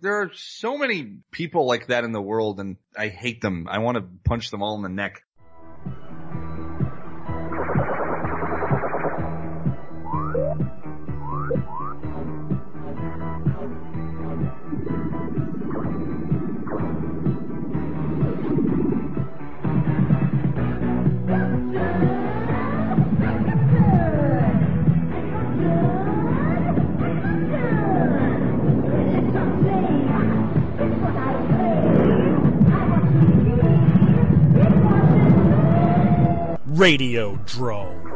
There are so many people like that in the world and I hate them. I want to punch them all in the neck. Radio Drome.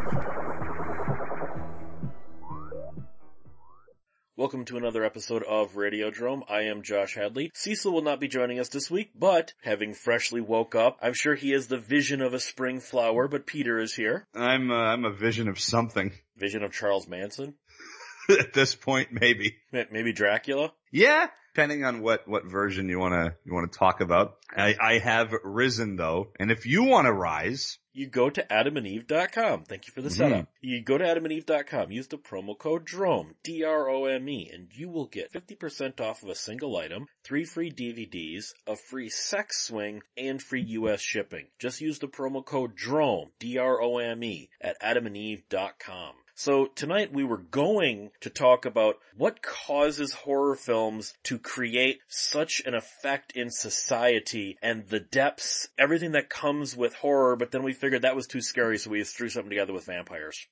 Welcome to another episode of Radio Radiodrome. I am Josh Hadley. Cecil will not be joining us this week, but having freshly woke up, I'm sure he is the vision of a spring flower, but Peter is here. I'm uh, I'm a vision of something. Vision of Charles Manson? At this point, maybe. Maybe Dracula? Yeah, depending on what, what version you wanna, you wanna talk about. I, I have risen though, and if you wanna rise, you go to adamandeve.com. Thank you for the Mhm. setup. You go to adamandeve.com, use the promo code DROME, D-R-O-M-E, and you will get 50% off of a single item, three free DVDs, a free sex swing, and free US shipping. Just use the promo code DROME, D-R-O-M-E, at adamandeve.com. So tonight we were going to talk about what causes horror films to create such an effect in society and the depths, everything that comes with horror, but then we figured that was too scary so we just threw something together with vampires.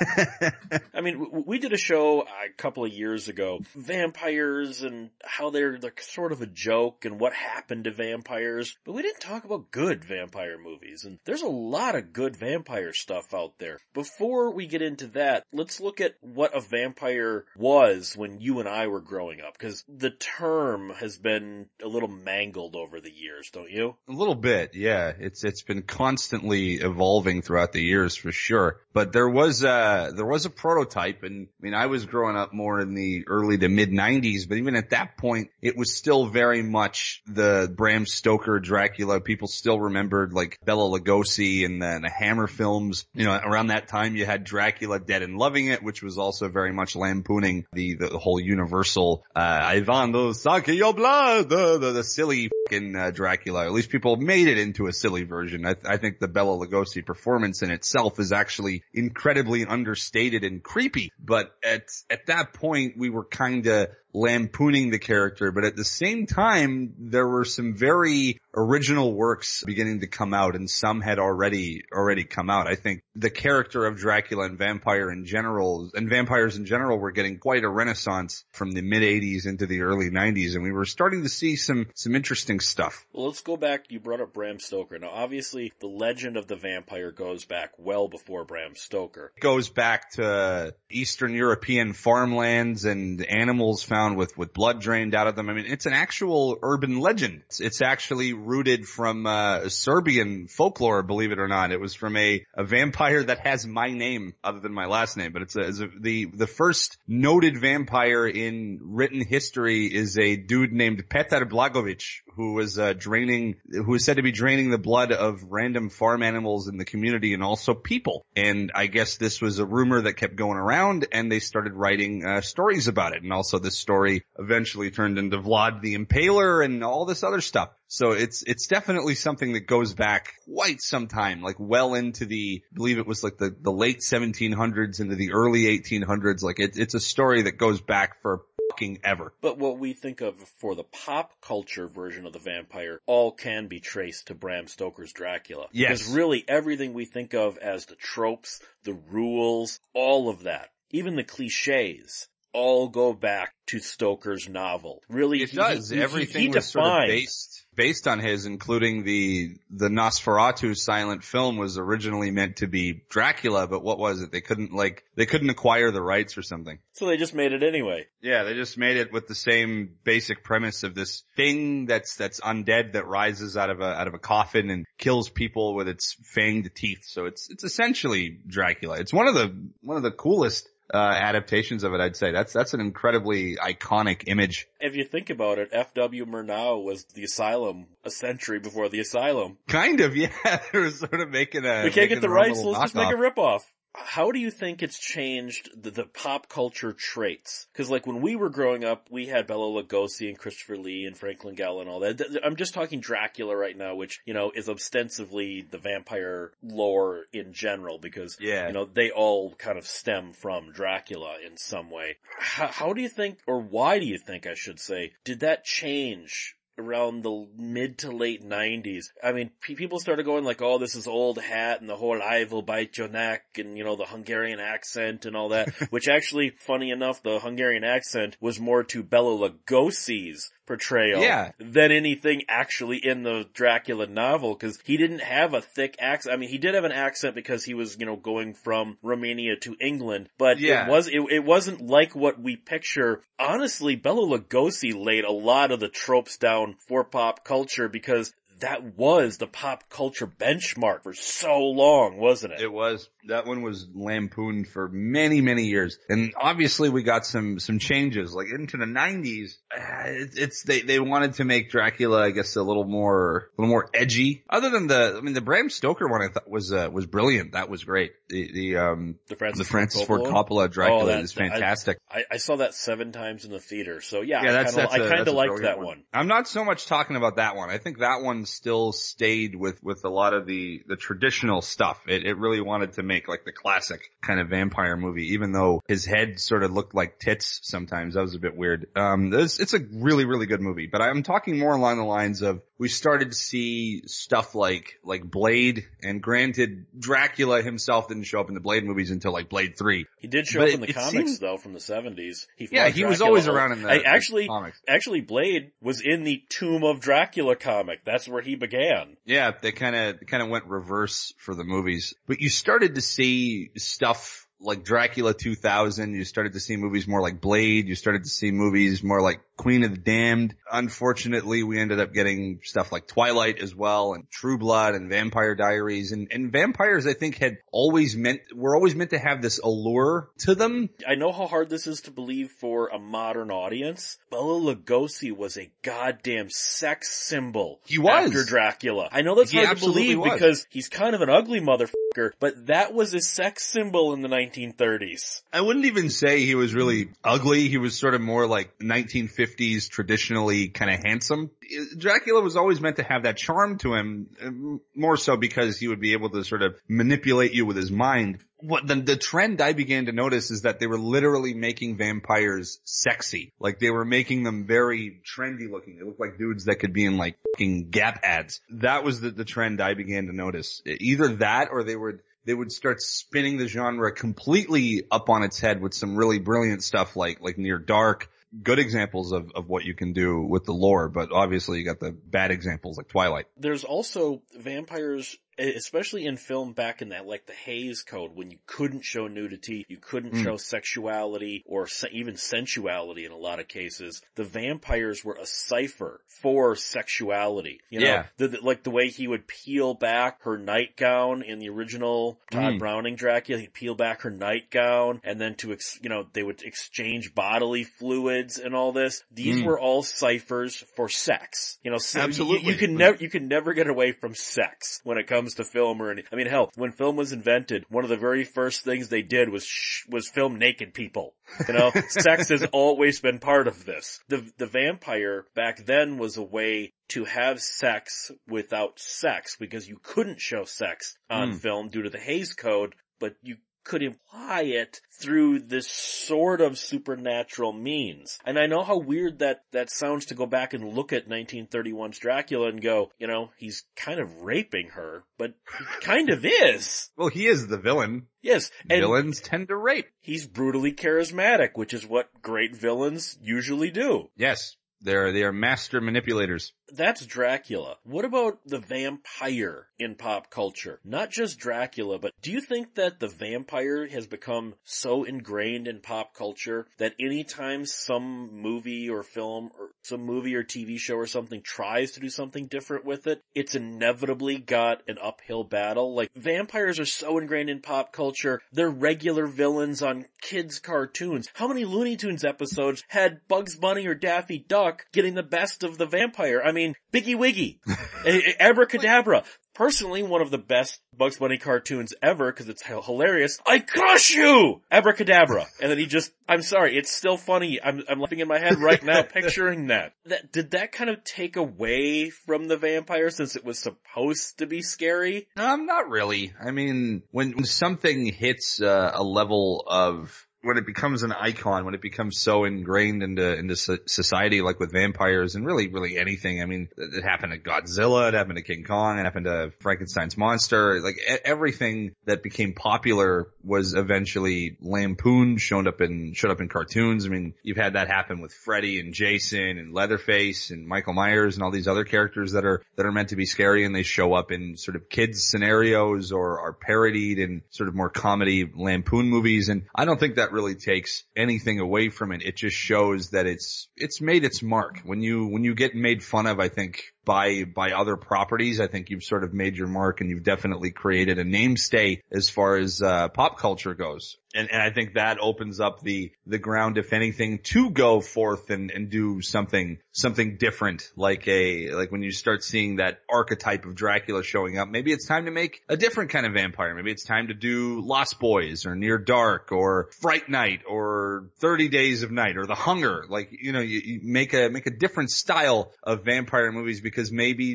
I mean, we did a show a couple of years ago, vampires and how they're, they're sort of a joke and what happened to vampires, but we didn't talk about good vampire movies. And there's a lot of good vampire stuff out there. Before we get into that, let's look at what a vampire was when you and I were growing up, because the term has been a little mangled over the years, don't you? A little bit, yeah. It's it's been constantly evolving throughout the years for sure. But there was uh there was a prototype and I mean I was growing up more in the early to mid nineties, but even at that point it was still very much the Bram Stoker Dracula. People still remembered like Bela Lugosi and the Hammer films. You know, around that time you had Dracula Dead and Loving It, which was also very much lampooning the the whole universal uh Ivan the Sake your blood the, the the silly fucking uh, Dracula. At least people made it into a silly version. I, I think the Bela Lugosi performance in itself is actually incredibly understated and creepy. But at at that point, we were kind of lampooning the character, but at the same time, there were some very original works beginning to come out, and some had already already come out. I think the character of Dracula and vampire in general, and vampires in general, were getting quite a renaissance from the mid '80s into the early '90s, and we were starting to see some some interesting stuff. Well, let's go back. You brought up Bram Stoker. Now, obviously, the legend of the vampire goes back well before Bram Stoker. It goes back to Eastern European farmlands and animals found with, with blood drained out of them. I mean, it's an actual urban legend. It's, it's actually rooted from, uh, Serbian folklore, believe it or not. It was from a, a vampire that has my name other than my last name, but it's, a, it's a, the, the first noted vampire in written history is a dude named Petar Blagovic, who was, uh, draining, who is said to be draining the blood of random farm animals in the community and also people. And I guess this was a rumor that kept going around and they started writing, uh, stories about it. And also this story eventually turned into Vlad the Impaler and all this other stuff. So it's, it's definitely something that goes back quite some time, like well into the, I believe it was like the, the late 1700s into the early 1800s. Like it, it's a story that goes back for fucking ever. But what we think of for the pop culture version of the vampire all can be traced to Bram Stoker's Dracula. Yes. Because really everything we think of as the tropes, the rules, all of that, even the cliches, all go back to Stoker's novel. Really, It he- does. he- Everything he was sort of based based on his, including the the Nosferatu silent film was originally meant to be Dracula, but what was it? They couldn't like they couldn't acquire the rights or something. So they just made it anyway. Yeah, they just made it with the same basic premise of this thing that's that's undead that rises out of a out of a coffin and kills people with its fanged teeth. So it's it's essentially Dracula. It's one of the one of the coolest uh, adaptations of it. I'd say that's that's an incredibly iconic image. If you think about it, F.W. Murnau was the Asylum a century before the Asylum. Kind of, yeah. they were sort of making a. we can't get the rights, so let's just make a knockoff. ripoff. How do you think it's changed the, the pop culture traits? Because like when we were growing up, we had Bela Lugosi and Christopher Lee and Frank Langella and all that. I'm just talking Dracula right now, which you know is ostensibly the vampire lore in general, because Yeah. you know they all kind of stem from Dracula in some way. How, how do you think, or why do you think, I should say, did that change? Around the mid to late nineties. I mean, pe- people started going like, oh, this is old hat and the whole I will bite your neck and, you know, the Hungarian accent and all that, which actually, funny enough, the Hungarian accent was more to Bela Lugosi's portrayal Yeah. than anything actually in the Dracula novel because he didn't have a thick accent. I mean, he did have an accent because he was, you know, going from Romania to England, but Yeah. it was, it, it wasn't like what we picture. Honestly, Bela Lugosi laid a lot of the tropes down for pop culture because that was the pop culture benchmark for so long, wasn't it? It was. That one was lampooned for many, many years. And obviously we got some, some changes, like into the nineties. It's, they, they wanted to make Dracula, I guess, a little more, a little more edgy. Other than the, I mean, the Bram Stoker one I thought was, uh, was brilliant. That was great. The, the, um, the Francis, the Francis Ford Coppola Dracula Oh, that- is fantastic. I, I saw that seven times in the theater, so yeah, Yeah, I that's, kinda, a- I kind of liked that one. I'm not so much talking about that one. I think that one still stayed with, with a lot of the, the traditional stuff. It, it really wanted to make like the classic kind of vampire movie, even though his head sort of looked like tits sometimes. That was a bit weird. Um, it's, it's a really, really good movie, but I'm talking more along the lines of we started to see stuff like, like Blade and granted Dracula himself didn't show up in the Blade movies until like Blade 3. He did show But up in the it comics seemed- though from the seventies. He Yeah, he was always around in the, I, the actually, comics. actually, Blade was in the Tomb of Dracula comic. That's where he began. Yeah, they kind of kind of went reverse for the movies, but you started to see stuff like Dracula 2000. You started to see movies more like Blade. You started to see movies more like Queen of the Damned. Unfortunately, we ended up getting stuff like Twilight as well, and True Blood, and Vampire Diaries, and and vampires. I think had always meant were always meant to have this allure to them. I know how hard this is to believe for a modern audience. Bela Lugosi was a goddamn sex symbol. He was. after Dracula. I know that's He hard to believe was. because he's kind of an ugly motherfucker, but that was a sex symbol in the 1930s. I wouldn't even say he was really ugly. He was sort of more like 1950s traditionally kind of handsome. Dracula was always meant to have that charm to him, more so because he would be able to sort of manipulate you with his mind. What the, the trend I began to notice is that they were literally making vampires sexy. Like they were making them very trendy looking. They looked like dudes that could be in like fucking Gap ads. That was the, the trend I began to notice. Either that or they would they would start spinning the genre completely up on its head with some really brilliant stuff like like Near Dark. Good examples of, of what you can do with the lore, but obviously you got the bad examples like Twilight. There's also vampires, especially in film back in that, like the Hays Code, when you couldn't show nudity, you couldn't Mm. show sexuality or se- even sensuality in a lot of cases. The vampires were a cipher for sexuality. You know, Yeah. the, the- like the way he would peel back her nightgown in the original Todd Mm. Browning Dracula, he'd peel back her nightgown and then to, ex- you know, they would exchange bodily fluids and all this. These Mm. were all ciphers for sex. You know, so you- Absolutely. You, can never, you can never get away from sex when it comes to film or any, I mean, hell, when film was invented, one of the very first things they did was, sh- was film naked people. You know, sex has always been part of this. The, the vampire back then was a way to have sex without sex because you couldn't show sex on Mm. film due to the Hays Code, but you could imply it through this sort of supernatural means. And I know how weird that, that sounds to go back and look at 1931's Dracula and go, you know, he's kind of raping her, but he kind of is. Well, he is the villain. Yes, and Villains tend to rape. he's brutally charismatic, which is what great villains usually do. Yes. They're, they are master manipulators. That's Dracula. What about the vampire in pop culture? Not just Dracula, but do you think that the vampire has become so ingrained in pop culture that anytime some movie or film or some movie or TV show or something tries to do something different with it, it's inevitably got an uphill battle? Like vampires are so ingrained in pop culture, they're regular villains on kids cartoons. How many Looney Tunes episodes had Bugs Bunny or Daffy Duck getting the best of the vampire? I mean, mean, Biggie Wiggy, Abracadabra. Personally, one of the best Bugs Bunny cartoons ever because it's hilarious. I crush you! Abracadabra. And then he just, I'm sorry, it's still funny. I'm, I'm laughing in my head right now picturing that. that. Did that kind of take away from the vampire since it was supposed to be scary? Um, not really. I mean, when, when something hits uh, a level of when it becomes an icon, when it becomes so ingrained into into society, like with vampires and really, really anything. I mean, it happened to Godzilla, it happened to King Kong, it happened to Frankenstein's monster. Like everything that became popular was eventually lampooned, shown up in showed up in cartoons. I mean, you've had that happen with Freddy and Jason and Leatherface and Michael Myers and all these other characters that are that are meant to be scary, and they show up in sort of kids scenarios or are parodied in sort of more comedy lampoon movies. And I don't think that really takes anything away from it. It just shows that it's, it's made its mark. When you, when you get made fun of, I think by by other properties. I think you've sort of made your mark and you've definitely created a namestay as far as uh, pop culture goes. And, and I think that opens up the the ground, if anything, to go forth and, and do something something different, like a like when you start seeing that archetype of Dracula showing up. Maybe it's time to make a different kind of vampire. Maybe it's time to do Lost Boys or Near Dark or Fright Night or Thirty Days of Night or The Hunger. Like you know, you, you make a make a different style of vampire movies because maybe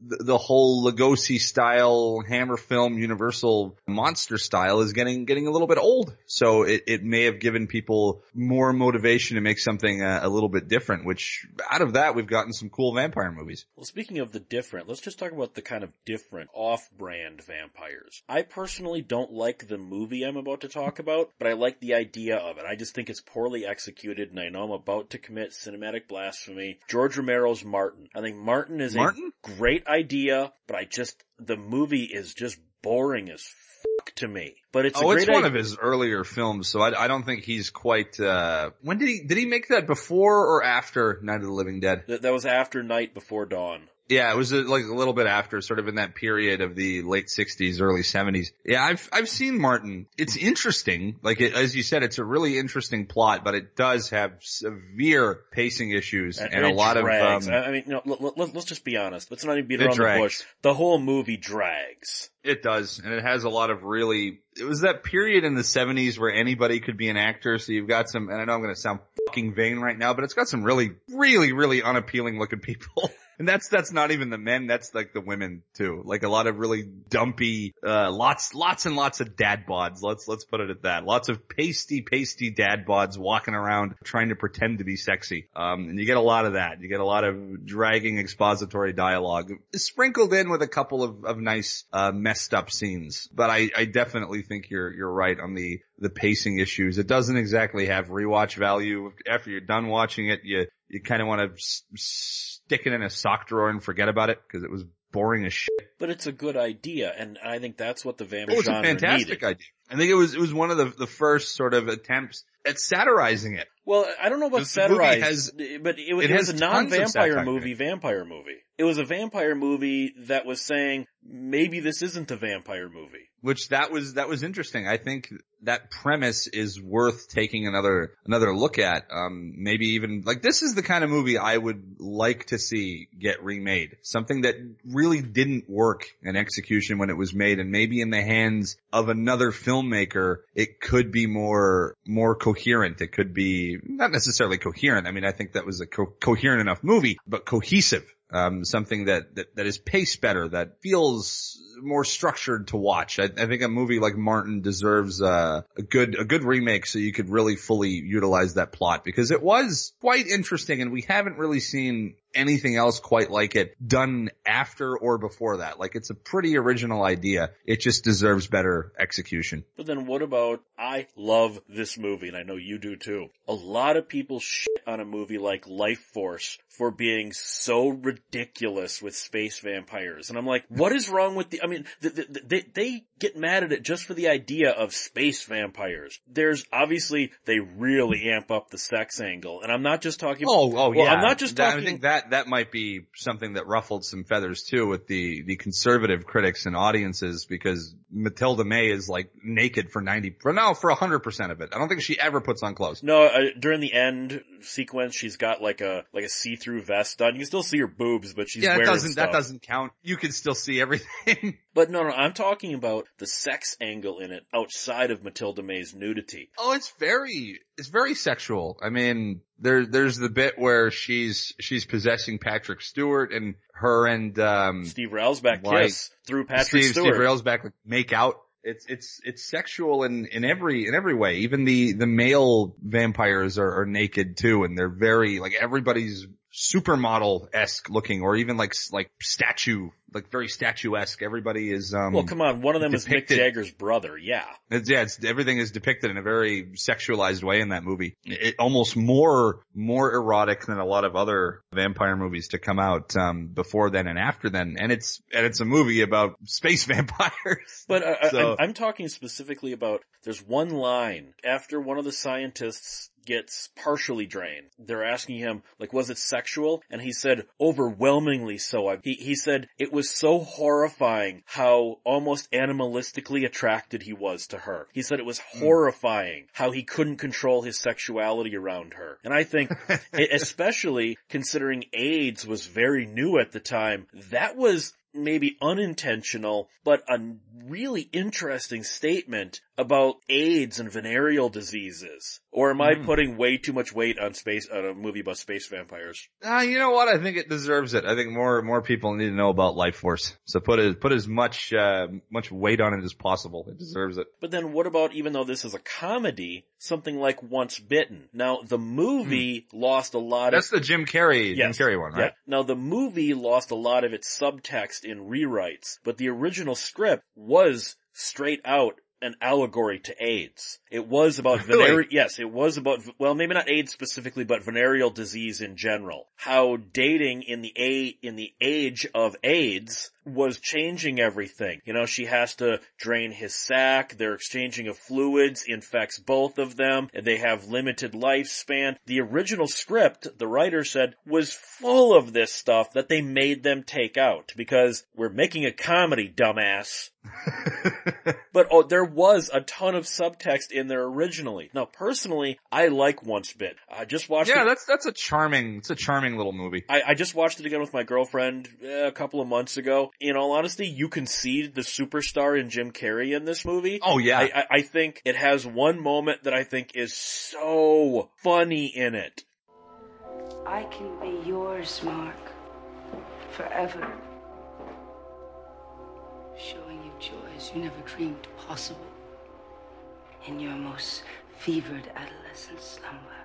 the, the, whole Lugosi style Hammer film Universal monster style is getting, getting a little bit old. So it, it may have given people more motivation to make something a, a little bit different, which out of that we've gotten some cool vampire movies. Well, speaking of the different, let's just talk about the kind of different off-brand vampires. I personally don't like the movie I'm about to talk about, but I like the idea of it. I just think it's poorly executed and I know I'm about to commit cinematic blasphemy. George Romero's Martin. I think Martin Martin is Martin? a great idea, but I just, the movie is just boring as fuck to me. But it's oh, it's one of his earlier films, so I, I don't think he's quite. uh When did he did he make that before or after Night of the Living Dead? Th- that was after Night Before Dawn. Yeah, it was uh, like a little bit after, sort of in that period of the late '60s, early '70s. Yeah, I've I've seen Martin. It's interesting. Like it, as you said, it's a really interesting plot, but it does have severe pacing issues and, and, and a lot drags. of. Um, I mean, you know, let, let, let's just be honest. Let's not even beat around the bush. The whole movie drags. It does, and it has a lot of really. It was that period in the '70s where anybody could be an actor. So you've got some, and I know I'm going to sound fucking vain right now, but it's got some really, really, really unappealing looking people. And that's, that's not even the men, that's like the women too. Like a lot of really dumpy, uh, lots, lots and lots of dad bods. Let's, let's put it at that. Lots of pasty, pasty dad bods walking around trying to pretend to be sexy. Um, and you get a lot of that. You get a lot of dragging expository dialogue sprinkled in with a couple of, of nice, uh, messed up scenes. But I, I definitely think you're, you're right on the, the pacing issues. It doesn't exactly have rewatch value. After you're done watching it, you, you kind of want to s- stick it in a sock drawer and forget about it because it was boring as shit. But it's a good idea, and I think that's what the vampire oh, genre a fantastic needed. idea. I think it was it was one of the the first sort of attempts at satirizing it. Well, I don't know about satirize, has, but it, it, it was a non-vampire movie, vampire movie. It was a vampire movie that was saying maybe this isn't a vampire movie. Which that was that was interesting. I think that premise is worth taking another another look at. Um, maybe even like this is the kind of movie I would like to see get remade. Something that really didn't work in execution when it was made, and maybe in the hands of another filmmaker, it could be more more coherent. It could be not necessarily coherent. I mean, I think that was a co- coherent enough movie, but cohesive um, something that, that, that is paced better, that feels more structured to watch. I, I think a movie like Martin deserves uh, a good a good remake so you could really fully utilize that plot because it was quite interesting and we haven't really seen anything else quite like it done after or before that. Like it's a pretty original idea. It just deserves better execution. But then what about, I love this movie and I know you do too. A lot of people shit on a movie like Lifeforce for being so ridiculous with space vampires. And I'm like, what is wrong with the, I mean, they, they get mad at it just for the idea of space vampires. There's obviously, they really amp up the sex angle. And I'm not just talking, oh, oh well, yeah. I'm not just talking, I think that that that might be something that ruffled some feathers too with the the conservative critics and audiences because Matilda May is like naked for ninety for now for hundred percent of it. I don't think she ever puts on clothes. No, uh, during the end sequence, she's got like a like a see through vest on. You can still see her boobs, but she's yeah, that doesn't stuff. that doesn't count. You can still see everything. But no, no, I'm talking about the sex angle in it outside of Matilda May's nudity. Oh, it's very, it's very sexual. I mean, there, there's the bit where she's, she's possessing Patrick Stewart and her and, um, Steve Railsback Like, kiss through Patrick Steve, Stewart. Steve Railsback make out. It's, it's, it's sexual in, in every, in every way. Even the, the male vampires are, are naked too and they're very, like everybody's supermodel-esque looking or even like, like statue, like very statuesque. Everybody is, um, well, come on, one of them is Mick Jagger's brother. Yeah. It's, yeah, it's, everything is depicted in a very sexualized way in that movie. It, almost more, more erotic than a lot of other vampire movies to come out, um, before then and after then. And it's, and it's a movie about space vampires. But uh, I- So- I'm, I'm talking specifically about there's one line after one of the scientists gets partially drained. They're asking him, like, was it sexual? And he said, overwhelmingly so. He, he said it was so horrifying how almost animalistically attracted he was to her. He said it was hmm. horrifying how he couldn't control his sexuality around her. And I think, especially considering AIDS was very new at the time, that was maybe unintentional, but a really interesting statement about AIDS and venereal diseases. Or am I Mm. putting way too much weight on space, on a movie about space vampires? Uh, you know what? I think it deserves it. I think more more people need to know about Lifeforce. So put as put as much uh, much weight on it as possible. It deserves it. But then what about, even though this is a comedy, something like Once Bitten? Now, the movie lost a lot That's of... the Jim Carrey Yes. Jim Carrey one, Yeah. right? Now the movie lost a lot of its subtext in rewrites, but the original script was straight out an allegory to AIDS. It was about Really? venereal, yes, it was about, well, maybe not AIDS specifically, but venereal disease in general. How dating in the a, in the age of AIDS was changing everything. You know, she has to drain his sac, their exchanging of fluids infects both of them, and they have limited lifespan. The original script, the writer said, was full of this stuff that they made them take out because we're making a comedy, dumbass. But oh, there was a ton of subtext in there originally. Now, personally, I like Once Bit. I just watched yeah, it. that's that's a charming it's a charming little movie. I, I just watched it again with my girlfriend eh, a couple of months ago. In all honesty, you can see the superstar in Jim Carrey in this movie. Oh yeah. I, I, I think it has one moment that I think is so funny in it. I can be yours, Mark. Forever. Showing you joys you never dreamed possible. In your most fevered adolescent slumber.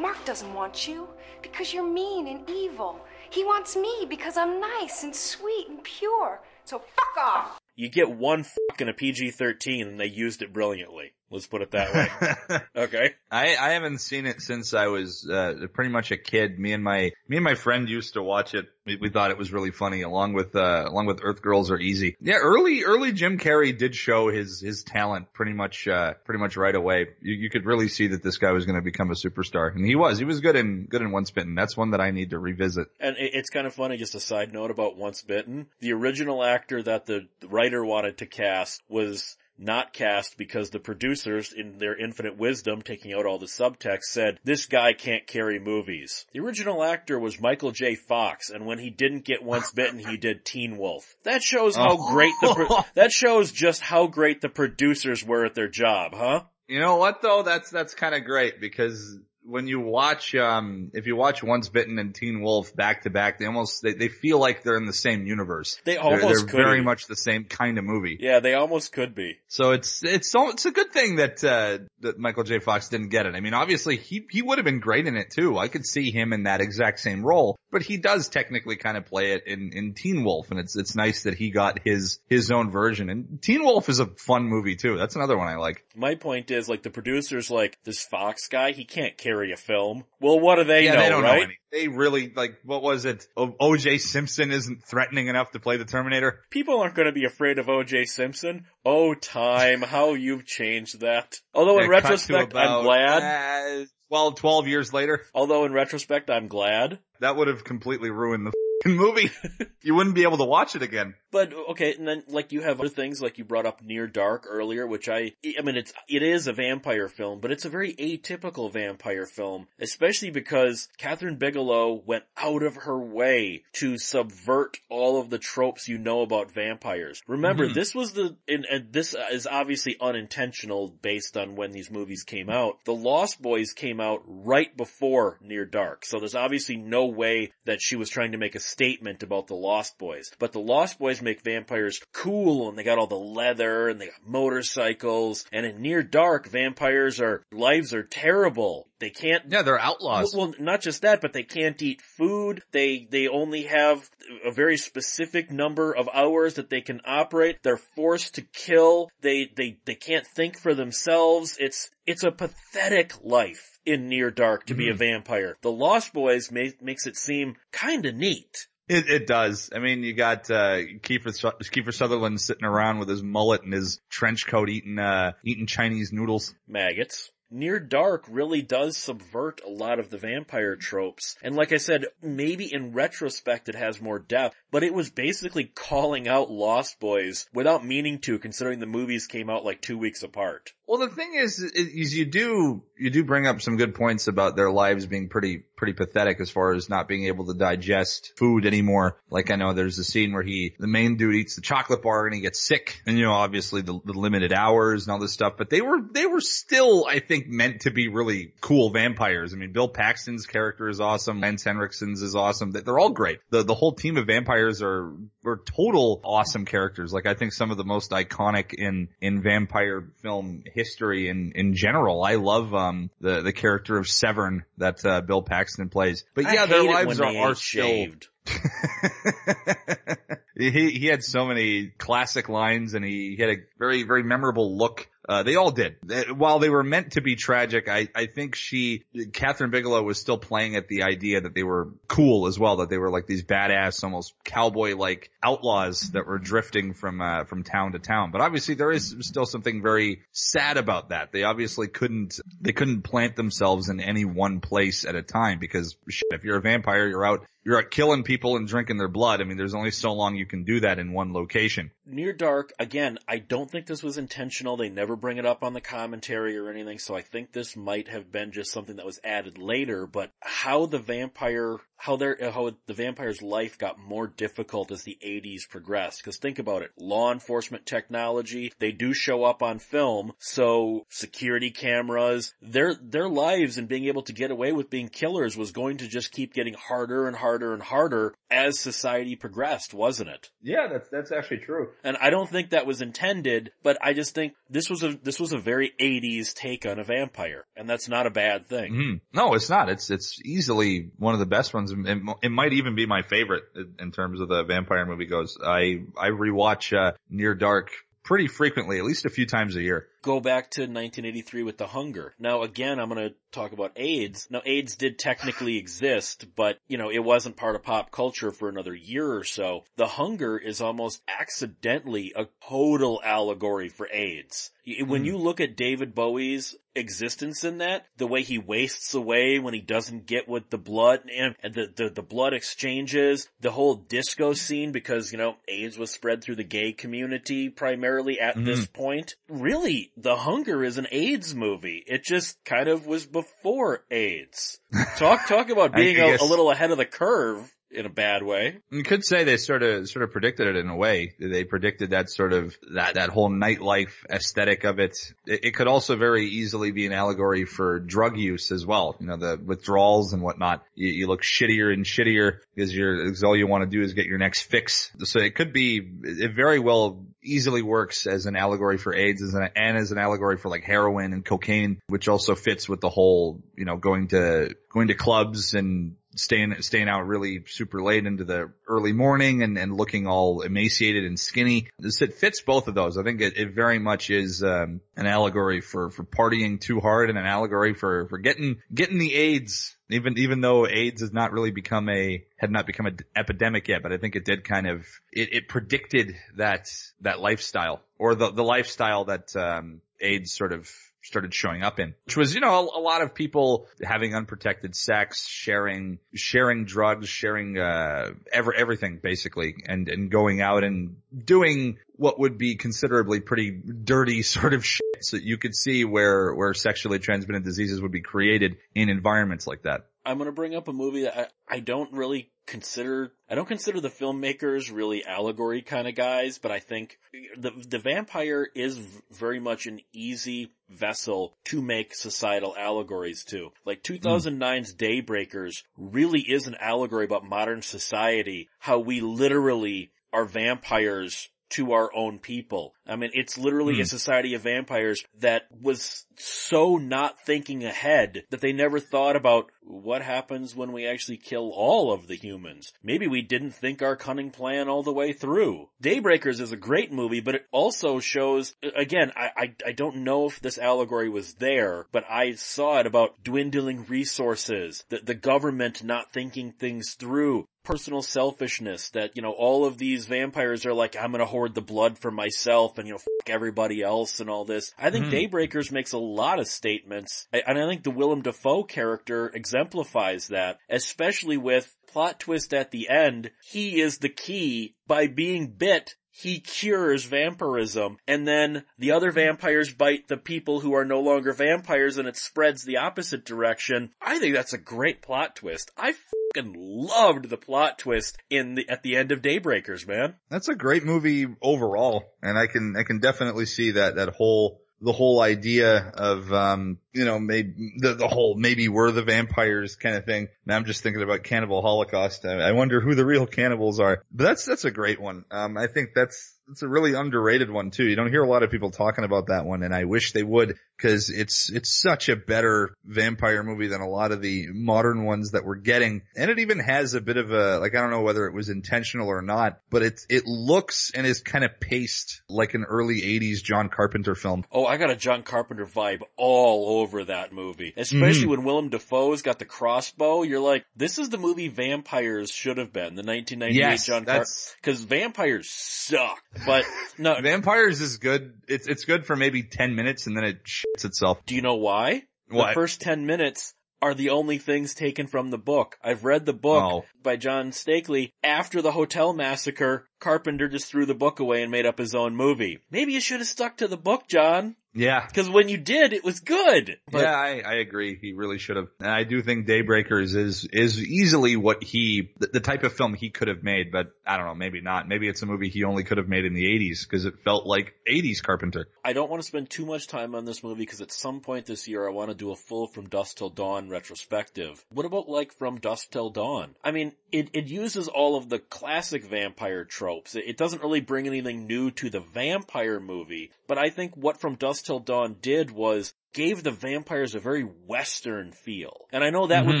Mark doesn't want you because you're mean and evil. He wants me because I'm nice and sweet and pure. So fuck off! You get one fuck in a PG-13 and they used it brilliantly. Let's put it that way. Okay. I, I haven't seen it since I was uh, pretty much a kid. Me and my me and my friend used to watch it. We, we thought it was really funny, along with uh, along with Earth Girls Are Easy. Yeah, early early Jim Carrey did show his his talent pretty much uh, pretty much right away. You, you could really see that this guy was going to become a superstar, and he was. He was good in good in Once Bitten. That's one that I need to revisit. And it- it's kind of funny, just a side note about Once Bitten. The original actor that the writer wanted to cast was not cast because the producers, in their infinite wisdom, taking out all the subtext, said, this guy can't carry movies. The original actor was Michael J. Fox, and when he didn't get Once Bitten, he did Teen Wolf. That shows how Oh. great the, pro- that shows just how great the producers were at their job, huh? You know what though? That's that's kind of great because when you watch um if you watch Once Bitten and Teen Wolf back to back, they almost they, they feel like they're in the same universe. They They're, they're could very be. much the same kind of movie. Yeah, they almost could be. So it's it's so it's a good thing that uh that Michael J. Fox didn't get it. I mean, obviously he he would have been great in it too. I could see him in that exact same role, but he does technically kind of play it in in Teen Wolf, and it's it's nice that he got his his own version. And Teen Wolf is a fun movie too. That's another one I like. My point is, like, the producers, like, this Fox guy, he can't carry a film. Well, what do they yeah, know, they don't right? know. They really like what was it? O.J. Simpson isn't threatening enough to play the Terminator. People aren't going to be afraid of O.J. Simpson. Oh, time, how you've changed that. Although in Yeah, to retrospect, I'm glad. uh, 12, 12 years later. Although in retrospect, I'm glad. That would have completely ruined the movie. you wouldn't be able to watch it again. But okay, and then like you have other things like you brought up Near Dark earlier, which I I mean it's it is a vampire film, but it's a very atypical vampire film, especially because Kathryn Bigelow went out of her way to subvert all of the tropes you know about vampires. Remember, Mhm. this was the and, and this is obviously unintentional based on when these movies came out. The Lost Boys came out right before Near Dark, so there's obviously no way that she was trying to make a statement about the Lost Boys. But the Lost Boys make vampires cool and they got all the leather and they got motorcycles and in Near Dark vampires are, lives are terrible. They can't Yeah, they're outlaws. well, not just that, but they can't eat food. They they only have a very specific number of hours that they can operate. They're forced to kill. They they they can't think for themselves. It's it's a pathetic life in Near Dark to be a hmm. vampire. The Lost Boys ma- makes it seem kind of neat. It, it does. I mean, you got uh, Kiefer Kiefer Sutherland sitting around with his mullet and his trench coat, eating uh, eating Chinese noodles. maggots. Near Dark really does subvert a lot of the vampire tropes. And like I said, maybe in retrospect it has more depth, but it was basically calling out Lost Boys without meaning to considering the movies came out like two weeks apart. Well, the thing is, is you do you do bring up some good points about their lives being pretty pretty pathetic as far as not being able to digest food anymore. Like I know there's a scene where he the main dude eats the chocolate bar and he gets sick, and you know obviously the, the limited hours and all this stuff. But they were they were still I think meant to be really cool vampires. I mean, Bill Paxton's character is awesome. Lance Henriksen's is awesome. They- They're all great. The the whole team of vampires are are total awesome characters. Like I think some of the most iconic in in vampire film history in in general. I love um the the character of Severen that uh, Bill Paxton plays. But yeah, their lives are, are shaved. he he had so many classic lines and he, he had a very very memorable look. Uh, they all did. While they were meant to be tragic, I, I think she, Kathryn Bigelow was still playing at the idea that they were cool as well, that they were like these badass, almost cowboy-like outlaws that were drifting from, uh, from town to town. But obviously there is still something very sad about that. They obviously couldn't, they couldn't plant themselves in any one place at a time because shit, if you're a vampire, you're out, you're out killing people and drinking their blood. I mean, there's only so long you can do that in one location. Near Dark, again, I don't think this was intentional. They never bring it up on the commentary or anything, so I think this might have been just something that was added later, but how the vampire, how their, how the vampire's life got more difficult as the 80s progressed. Cause think about it, law enforcement technology, they do show up on film, so security cameras, their, their lives and being able to get away with being killers was going to just keep getting harder and harder and harder as society progressed, wasn't it? Yeah, that's, that's actually true. And I don't think that was intended, but I just think this was a, this was a very 80s take on a vampire. And that's not a bad thing. Mhm. No, it's not. It's it's easily one of the best ones. It, it might even be my favorite in- in terms of the vampire movie goes. I I rewatch uh, Near Dark pretty frequently, at least a few times a year. Go back to 1983 with The Hunger. Now again, I'm gonna talk about AIDS. Now AIDS did technically exist, but you know, it wasn't part of pop culture for another year or so. The Hunger is almost accidentally a total allegory for AIDS. When hmm. you look at David Bowie's existence in that, the way he wastes away when he doesn't get with the blood and, the, the, the blood exchanges, the whole disco scene because, you know, AIDS was spread through the gay community primarily at this mm-hmm. point. Really, The Hunger is an AIDS movie. It just kind of was before AIDS. Talk, talk about being a, a little ahead of the curve in a bad way. You could say they sort of sort of predicted it in a way. They predicted that sort of that that whole nightlife aesthetic of it. It, it could also very easily be an allegory for drug use as well. You know, the withdrawals and whatnot. You, you look shittier and shittier because you're because all you want to do is get your next fix. So it could be it very well easily works as an allegory for AIDS as an, and as an allegory for like heroin and cocaine, which also fits with the whole you know going to going to clubs and staying staying out really super late into the early morning and, and looking all emaciated and skinny. This it fits both of those. I think it, it very much is um, an allegory for for partying too hard and an allegory for for getting getting the AIDS. Even even though AIDS has not really become a had not become an epidemic yet, but I think it did kind of it, it predicted that that lifestyle or the the lifestyle that um, AIDS sort of started showing up in, which was, you know, a, a lot of people having unprotected sex, sharing, sharing drugs, sharing, uh, every, everything basically and, and going out and doing what would be considerably pretty dirty sort of shit so you could see where, where sexually transmitted diseases would be created in environments like that. I'm going to bring up a movie that I, I don't really consider, I don't consider the filmmakers really allegory kind of guys, but I think the, the vampire is very much an easy vessel to make societal allegories to. Like hmm. 2009's Daybreakers really is an allegory about modern society, how we literally are vampires to our own people. I mean, it's literally mm. a society of vampires that was so not thinking ahead that they never thought about what happens when we actually kill all of the humans. Maybe we didn't think our cunning plan all the way through. Daybreakers is a great movie, but it also shows, again, I, I, I don't know if this allegory was there, but I saw it about dwindling resources, the, the government not thinking things through, personal selfishness that, you know, all of these vampires are like, I'm gonna hoard the blood for myself and, you know, fuck everybody else and all this. I think mm. Daybreakers makes a lot of statements, and I think the Willem Dafoe character exemplifies that, especially with plot twist at the end. He is the key by being bit he cures vampirism and then the other vampires bite the people who are no longer vampires and it spreads the opposite direction. I think that's a great plot twist. I fucking loved the plot twist in the, at the end of Daybreakers, man. That's a great movie overall. And I can, I can definitely see that, that whole the whole idea of, um, you know, maybe the, the whole maybe we're the vampires kind of thing. Now I'm just thinking about Cannibal Holocaust. I, I wonder who the real cannibals are. But that's that's a great one. Um, I think that's it's a really underrated one too. You don't hear a lot of people talking about that one, and I wish they would because it's it's such a better vampire movie than a lot of the modern ones that we're getting. And it even has a bit of a like I don't know whether it was intentional or not, but it it looks and is kind of paced like an early '80s John Carpenter film. Oh, I got a John Carpenter vibe all over that movie, especially mm-hmm. when Willem Dafoe's got the crossbow. You're like, this is the movie vampires should have been the 1998 yes, John Carpenter because vampires suck. But no, vampires is good. It's it's good for maybe ten minutes and then it shits itself. Do you know why? What? The first ten minutes are the only things taken from the book. I've read the book oh. by John Steakley. After the hotel massacre, Carpenter just threw the book away and made up his own movie. Maybe you should have stuck to the book, John. Yeah. Cause when you did, it was good. But... Yeah, I, I agree. He really should have. And I do think Daybreakers is, is easily what he, the, the, type of film he could have made, but I don't know, maybe not. Maybe it's a movie he only could have made in the 80s because it felt like 80s Carpenter. I don't want to spend too much time on this movie because at some point this year I want to do a full From Dusk Till Dawn retrospective. What about like From Dusk Till Dawn? I mean, it, it uses all of the classic vampire tropes. It, it doesn't really bring anything new to the vampire movie, but I think what From Dusk Till Dawn did was gave the vampires a very western feel. And I know that mm-hmm. would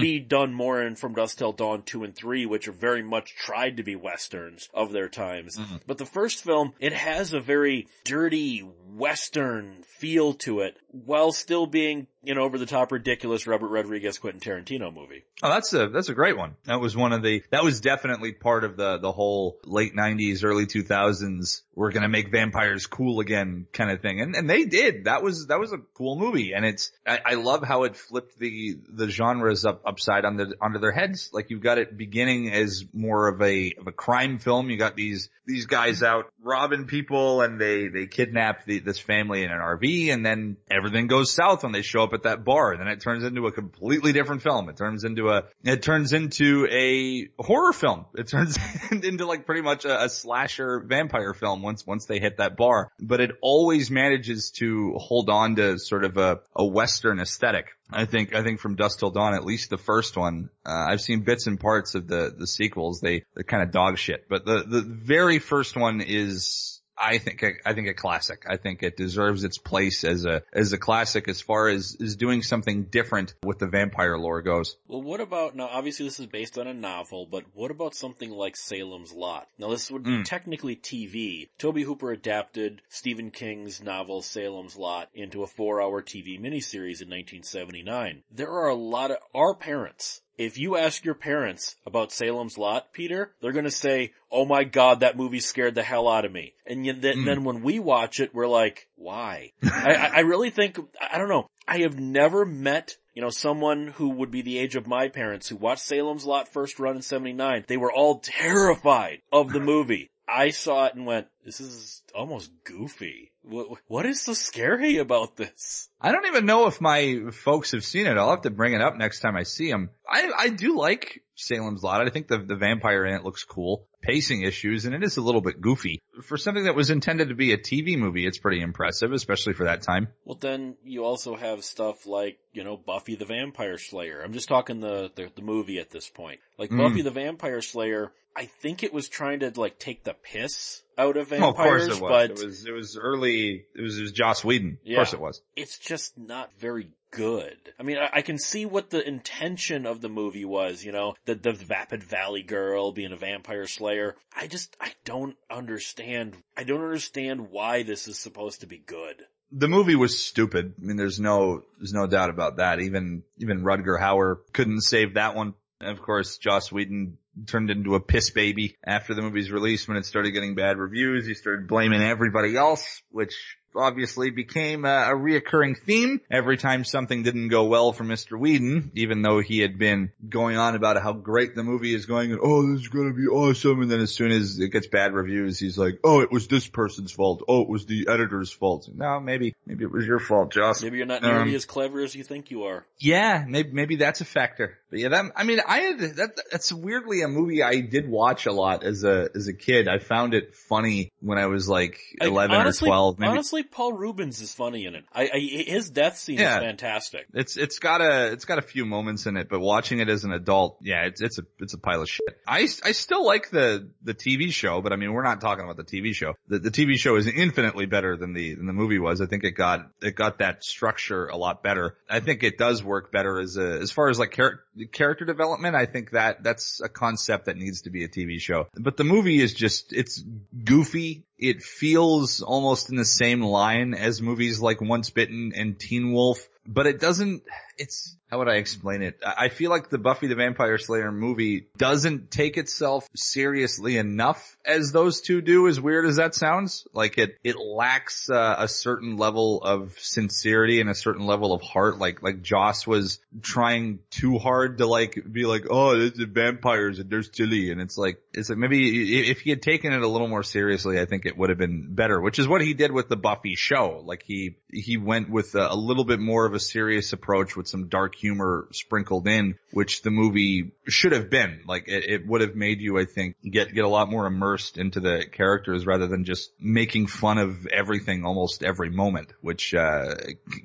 be done more in From Dusk Till Dawn 2 and 3, which are very much tried to be westerns of their times. Mm-hmm. But the first film, it has a very dirty western feel to it while still being an over the top ridiculous Robert Rodriguez Quentin Tarantino movie. Oh, that's a, that's a great one. That was one of the, that was definitely part of the, the whole late nineties, early 2000s. We're going to make vampires cool again kind of thing. And, and they did. That was, that was a cool movie. And it's, I, I love how it flipped the, the genres up, upside on the, onto their heads. Like you've got it beginning as more of a, of a crime film. You got these, these guys out robbing people and they, they kidnap the, this family in an RV and then everything goes south when they show up at that bar. And then it turns into a completely different film. It turns into a, it turns into a horror film. It turns into like pretty much a, a slasher vampire film once, once they hit that bar. But it always manages to hold on to sort of a, a Western aesthetic. I think I think from Dusk Till Dawn, at least the first one. Uh, I've seen bits and parts of the the sequels. They they're kind of dog shit, but the the very first one is I think I think a classic. I think it deserves its place as a as a classic as far as is doing something different with the vampire lore goes. Well, what about now? Obviously, this is based on a novel, but what about something like Salem's Lot? Now, this would be mm. technically TV. Tobe Hooper adapted Stephen King's novel Salem's Lot into a four-hour TV miniseries in 1979. There are a lot of our parents If you ask your parents about Salem's Lot, Peter, they're gonna say, oh my god, that movie scared the hell out of me. And then, Mm. then when we watch it, we're like, why? I, I I really think, I don't know, I have never met you know, someone who would be the age of my parents who watched Salem's Lot first run in 79, they were all terrified of the movie. I saw it and went, this is almost goofy. What, what is so scary about this? I don't even know if my folks have seen it. I'll have to bring it up next time I see them. I, I do like Salem's Lot. I think the, the vampire in it looks cool. Pacing issues, and it is a little bit goofy. For something that was intended to be a TV movie, it's pretty impressive, especially for that time. Well, then you also have stuff like, you know, Buffy the Vampire Slayer. I'm just talking the, the, the movie at this point. Like Mm. Buffy the Vampire Slayer, I think it was trying to like take the piss out of Oh, vampires, of course it was. but It was, it was early, it was, it was Joss Whedon. Yeah. Of course it was. it's just not very good. I mean, I, I can see what the intention of the movie was, you know, the, the Vapid Valley girl being a vampire slayer. I just, I don't understand, I don't understand why this is supposed to be good. the movie was stupid. I mean, there's no, there's no doubt about that. Even, even Rutger Hauer couldn't save that one. And of course, Joss Whedon turned into a piss baby after the movie's release when it started getting bad reviews. He started blaming everybody else, which obviously became a, a reoccurring theme every time something didn't go well for Mr. Whedon, even though he had been going on about how great the movie is going and, oh, this is going to be awesome. And then as soon as it gets bad reviews, he's like, oh, it was this person's fault. Oh, it was the editor's fault. No, maybe, maybe it was your fault, Joss. Maybe you're not nearly Um, as clever as you think you are. Yeah, maybe maybe that's a factor. But yeah, that I mean, I had that. That's weirdly a movie I did watch a lot as a as a kid. I found it funny when I was like I- eleven honestly, or twelve. Maybe Honestly, Paul Reubens is funny in it. I, I his death scene Yeah. is fantastic. it's it's got a it's got a few moments in it, but watching it as an adult, yeah, it's it's a it's a pile of shit. I I still like the the TV show, but I mean, we're not talking about the TV show. The the TV show is infinitely better than the than the movie was. I think it got it got that structure a lot better. I think it does work better as a as far as like char- character development. I think that that's a concept that needs to be a TV show. But the movie is just it's goofy. It feels almost in the same line as movies like Once Bitten and Teen Wolf, but it doesn't, it's, how would I explain it? I feel like the Buffy the Vampire Slayer movie doesn't take itself seriously enough as those two do, as weird as that sounds. Like it, it lacks uh, a certain level of sincerity and a certain level of heart. Like, like Joss was trying too hard to like, be like, oh, it's the vampires and they're silly. And it's like, it's like maybe if he had taken it a little more seriously, I think it would have been better, which is what he did with the Buffy show. Like he, he went with a, a little bit more of a serious approach with some dark humor sprinkled in, which the movie should have been. Like it, it would have made you, I think, get, get a lot more immersed into the characters rather than just making fun of everything almost every moment, which, uh,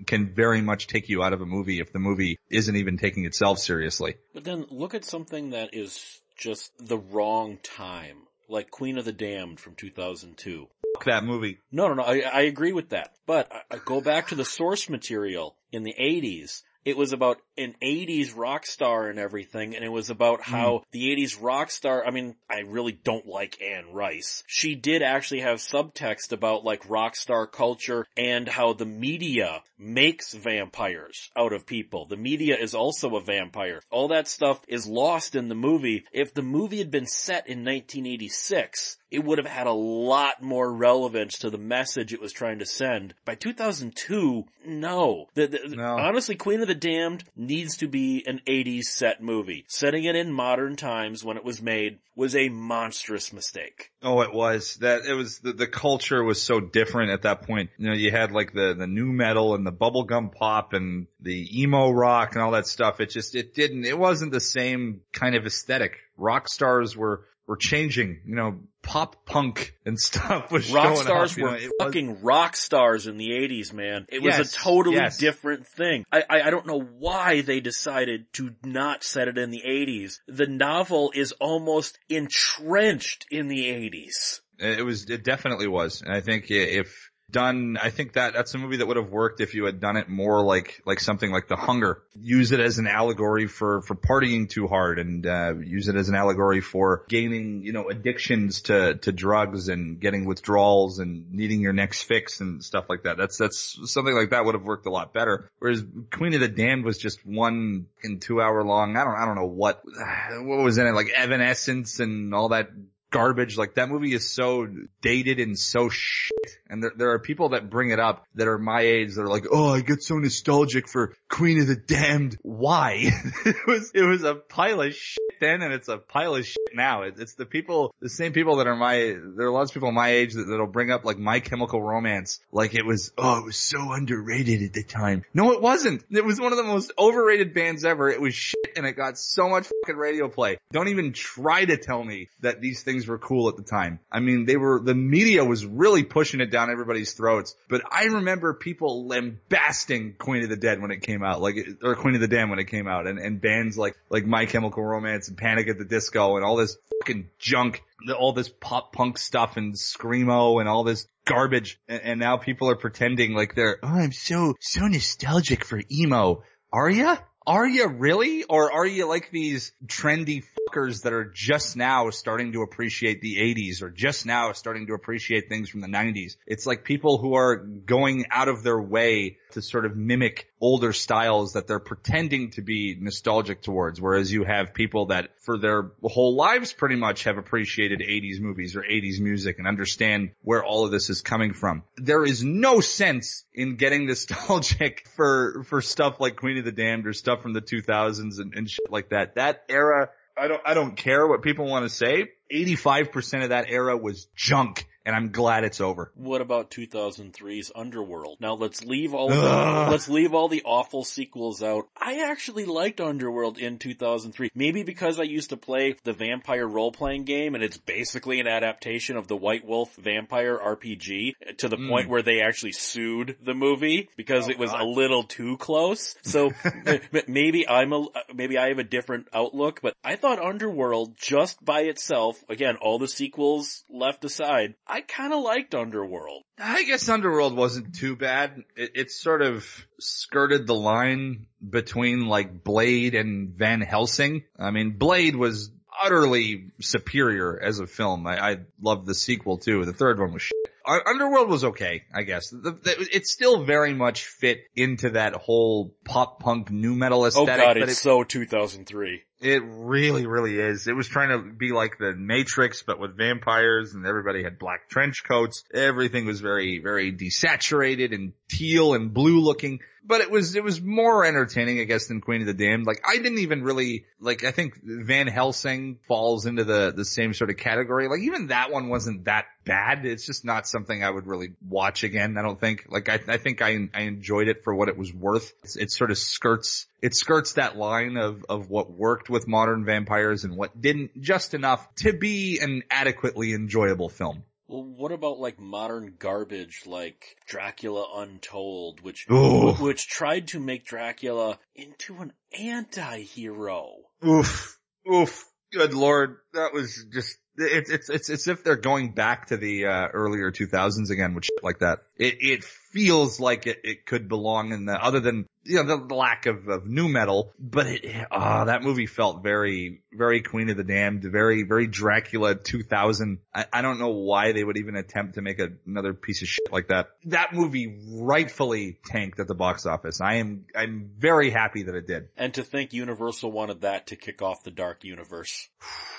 can very much take you out of a movie if the movie isn't even taking itself seriously. But then look at something that is just the wrong time, like Queen of the Damned from 2002. Fuck that movie. No, no, no, I, I agree with that. But I, I go back to the source material in the 80s. It was about an 80s rock star and everything, and it was about hmm. how the 80s rock star, I mean, I really don't like Anne Rice. She did actually have subtext about like rock star culture and how the media makes vampires out of people. The media is also a vampire. All that stuff is lost in the movie. If the movie had been set in 1986, it would have had a lot more relevance to the message it was trying to send. By 2002, no. The, the, No. Honestly, Queen of the Damned needs to be an 80s set movie. Setting it in modern times when it was made was a monstrous mistake. Oh, it was that it was the, the culture was so different at that point. You know, you had like the, the nu metal and the bubblegum pop and the emo rock and all that stuff. It just, it didn't, it wasn't the same kind of aesthetic. Rock stars were, were changing, you know, pop punk and stuff was Rock stars up, were know, it was- fucking rock stars in the 80s, man. It was Yes, a totally yes. different thing. I, I, I don't know why they decided to not set it in the 80s. The novel is almost entrenched in the 80s. It was, it definitely was. And I think if, done, I think that that's a movie that would have worked if you had done it more like, like something like The Hunger. Use it as an allegory for, for partying too hard and, uh, use it as an allegory for gaining, you know, addictions to, to drugs and getting withdrawals and needing your next fix and stuff like that. That's, that's something like that would have worked a lot better. Whereas Queen of the Damned was just one in two hour long. I don't, I don't know what, what was in it, like Evanescence and all that garbage. Like that movie is so dated and so shit. And there, there are people that bring it up that are my age that are like, oh, I get so nostalgic for Queen of the Damned. Why? it was, it was a pile of shit then and it's a pile of shit now. It, it's the people, the same people that are my, there are lots of people my age that, that'll bring up like My Chemical Romance. Like it was, oh, it was so underrated at the time. No, it wasn't. It was one of the most overrated bands ever. It was shit and it got so much fucking radio play. Don't even try to tell me that these things were cool at the time. I mean, they were, the media was really pushing it down everybody's throats, but I remember people lambasting Queen of the Dead when it came out, like, or Queen of the Damned when it came out, and, and bands like, like My Chemical Romance and Panic at the Disco and all this fucking junk, all this pop punk stuff and Screamo and all this garbage. And, and now people are pretending like they're, oh, I'm so, so nostalgic for emo. Are ya? Are you really? Or are you like these trendy fuckers that are just now starting to appreciate the 80s or just now starting to appreciate things from the 90s? It's like people who are going out of their way to sort of mimic older styles that they're pretending to be nostalgic towards. Whereas you have people that for their whole lives pretty much have appreciated 80s movies or 80s music and understand where all of this is coming from. There is no sense in getting nostalgic for, for stuff like Queen of the Damned or stuff from the 2000s and, and shit like that. That era, I don't, I don't care what people want to say. 85% of that era was junk and I'm glad it's over. What about 2003's Underworld? Now let's leave all the, let's leave all the awful sequels out. I actually liked Underworld in 2003. Maybe because I used to play the vampire role-playing game and it's basically an adaptation of the White Wolf vampire RPG to the mm. point where they actually sued the movie because oh, it was God. a little too close. So maybe I'm a, maybe I have a different outlook, but I thought Underworld just by itself, again, all the sequels left aside, I kind of liked Underworld. I guess Underworld wasn't too bad. It, it, sort of skirted the line between like Blade and Van Helsing. I mean, Blade was utterly superior as a film. I, I loved the sequel too. The third one was shit. Underworld was okay, I guess. The, the, it still very much fit into that whole pop punk nu metal aesthetic. Oh god, it's it, so 2003. It really, really is. It was trying to be like the Matrix, but with vampires and everybody had black trench coats. Everything was very, very desaturated and teal and blue looking. But it was, it was more entertaining, I guess, than Queen of the Damned. Like, I didn't even really, like, I think Van Helsing falls into the, the same sort of category. Like, even that one wasn't that bad. It's just not something I would really watch again. I don't think. Like, I, I think I, I enjoyed it for what it was worth. It's, it sort of skirts, it skirts that line of, of what worked with modern vampires and what didn't just enough to be an adequately enjoyable film. Well, what about like modern garbage like Dracula Untold, which Ooh. which tried to make Dracula into an anti-hero? Oof. Oof. Good lord. That was just it's it's it's it's if they're going back to the uh, earlier 2000s again with shit like that. It it feels like it, it could belong in the other than you know the, the lack of, of nu metal, but it uh, that movie felt very very Queen of the Damned, very very Dracula 2000. I, I don't know why they would even attempt to make a, another piece of shit like that. That movie rightfully tanked at the box office. I am I'm very happy that it did. And to think Universal wanted that to kick off the Dark Universe.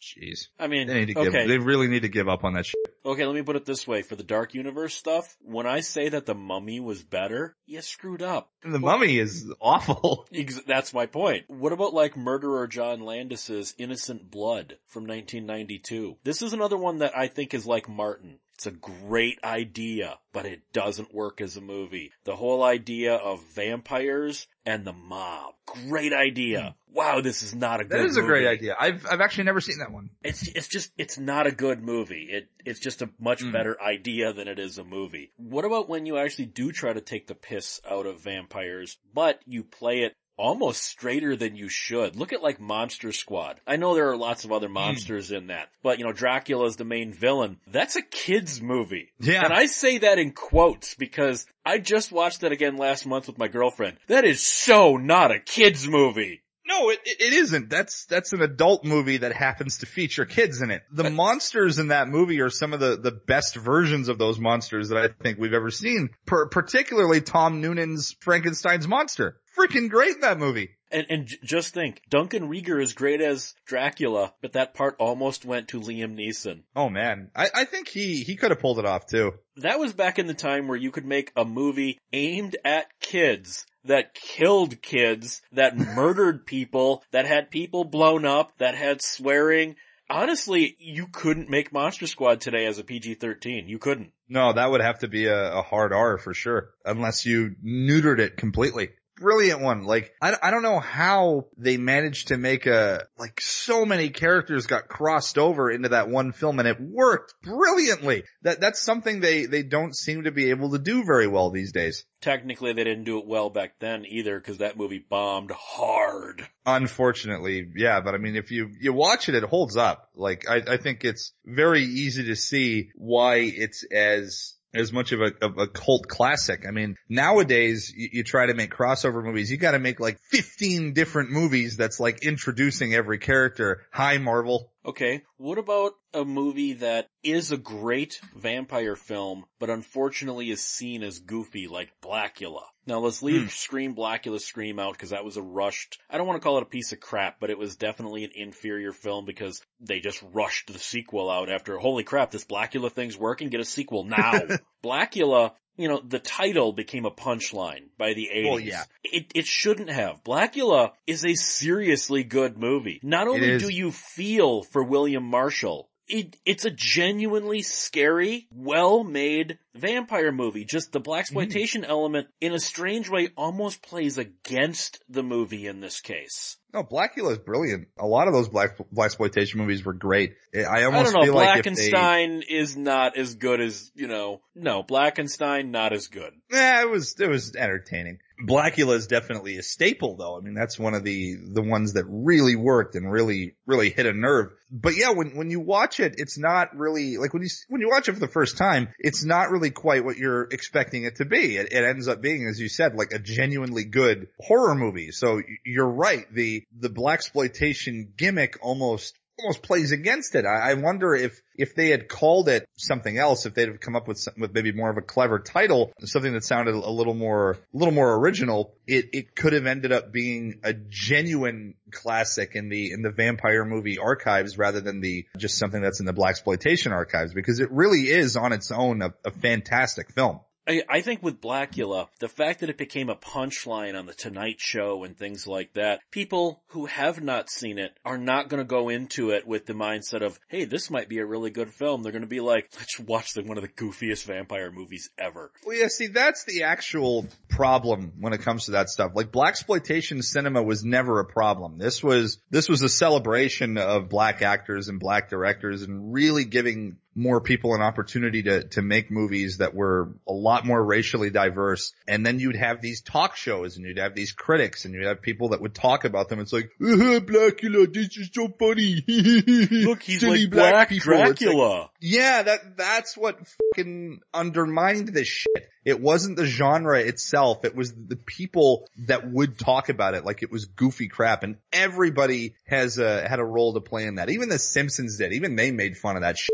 Jeez. I mean, they need to give, okay. they really need to give up on that shit. Okay, let me put it this way. For the Dark Universe stuff, when I say that the Mummy was better, you screwed up. The Mummy is awful. That's my point. What about like Murderer John Landis's Innocent Blood from 1992? This is another one that I think is like Martin. It's a great idea, but it doesn't work as a movie. The whole idea of vampires and the mob. Great idea. Wow, this is not a good That is movie. a great idea. I've, I've actually never seen that one. It's, it's just, it's not a good movie. It, it's just a much mm. better idea than it is a movie. What about when you actually do try to take the piss out of vampires, but you play it almost straighter than you should. Look at like Monster Squad. I know there are lots of Hmm. other monsters in that, but you know, Dracula is the main villain. That's a kid's movie. Yeah. And I say that in quotes because I just watched that again last month with my girlfriend. That is so not a kid's movie. No, it, it isn't. That's, that's an adult movie that happens to feature kids in it. The monsters in that movie are some of the, the best versions of those monsters that I think we've ever seen. Per, particularly Tom Noonan's Frankenstein's monster. Freaking great in that movie. And, and j- just think, Duncan Regehr is great as Dracula, but that part almost went to Liam Neeson. Oh man. I, I think he, he could have pulled it off too. That was back in the time where you could make a movie aimed at kids that killed kids, that murdered people, that had people blown up, that had swearing. Honestly, you couldn't make Monster Squad today as a PG-13. You couldn't. No, that would have to be a, a hard R for sure. Unless you neutered it completely. Brilliant one. Like, I, I don't know how they managed to make a, like so many characters got crossed over into that one film and it worked brilliantly. That, that's something they, they don't seem to be able to do very well these days. Technically, they didn't do it well back then either because that movie bombed hard. Unfortunately, yeah, but I mean, if you, you watch it, it holds up. Like, I, I think it's very easy to see why it's as, as much of a, of a cult classic. I mean, nowadays you, you try to make crossover movies, you gotta make like 15 different movies that's like introducing every character. Hi Marvel. Okay, what about a movie that is a great vampire film, but unfortunately is seen as goofy like Blackula? Now let's leave hmm. Scream Blackula Scream out because that was a rushed, I don't want to call it a piece of crap, but it was definitely an inferior film because they just rushed the sequel out after, holy crap, this Blackula thing's working, get a sequel now. Blackula, you know, the title became a punchline by the 80s. Well, yeah. It, it shouldn't have. Blackula is a seriously good movie. Not only do you feel for William Marshall, it, it's a genuinely scary, well-made vampire movie. Just the black exploitation mm. element, in a strange way, almost plays against the movie in this case. No, Blackula is brilliant. A lot of those black, exploitation movies were great. I I almost don't know. feel like if they, Blackenstein is not as good as you know. No, Blackenstein not as good. Yeah, it was it was entertaining. Blackula is definitely a staple though. I mean, that's one of the the ones that really worked and really really hit a nerve. But yeah, when when you watch it, it's not really like when you when you watch it for the first time, it's not really quite what you're expecting it to be. It, it ends up being, as you said, like a genuinely good horror movie. So you're right. The the black exploitation gimmick almost almost plays against it. I, I wonder if if they had called it something else, if they'd have come up with some, with maybe more of a clever title, something that sounded a little more a little more original, it it could have ended up being a genuine classic in the in the vampire movie archives rather than the just something that's in the black exploitation archives because it really is on its own a, a fantastic film. I, I think with Blackula, the fact that it became a punchline on the Tonight Show and things like that, people who have not seen it are not going to go into it with the mindset of, hey, this might be a really good film. They're going to be like, let's watch the, one of the goofiest vampire movies ever. Well, yeah, see, that's the actual problem when it comes to that stuff. Like black exploitation cinema was never a problem. This was this was a celebration of black actors and black directors and really giving more people an opportunity to to make movies that were a lot more racially diverse. And then you'd have these talk shows and you'd have these critics and you'd have people that would talk about them. It's like, uh, Blackula, this is so funny. Look, he's Silly like Black people. It's like, yeah, that that's what fucking undermined this shit. It wasn't the genre itself. It was the people that would talk about it like it was goofy crap, and everybody has had a role to play in that. Even the Simpsons did. Even they made fun of that shit.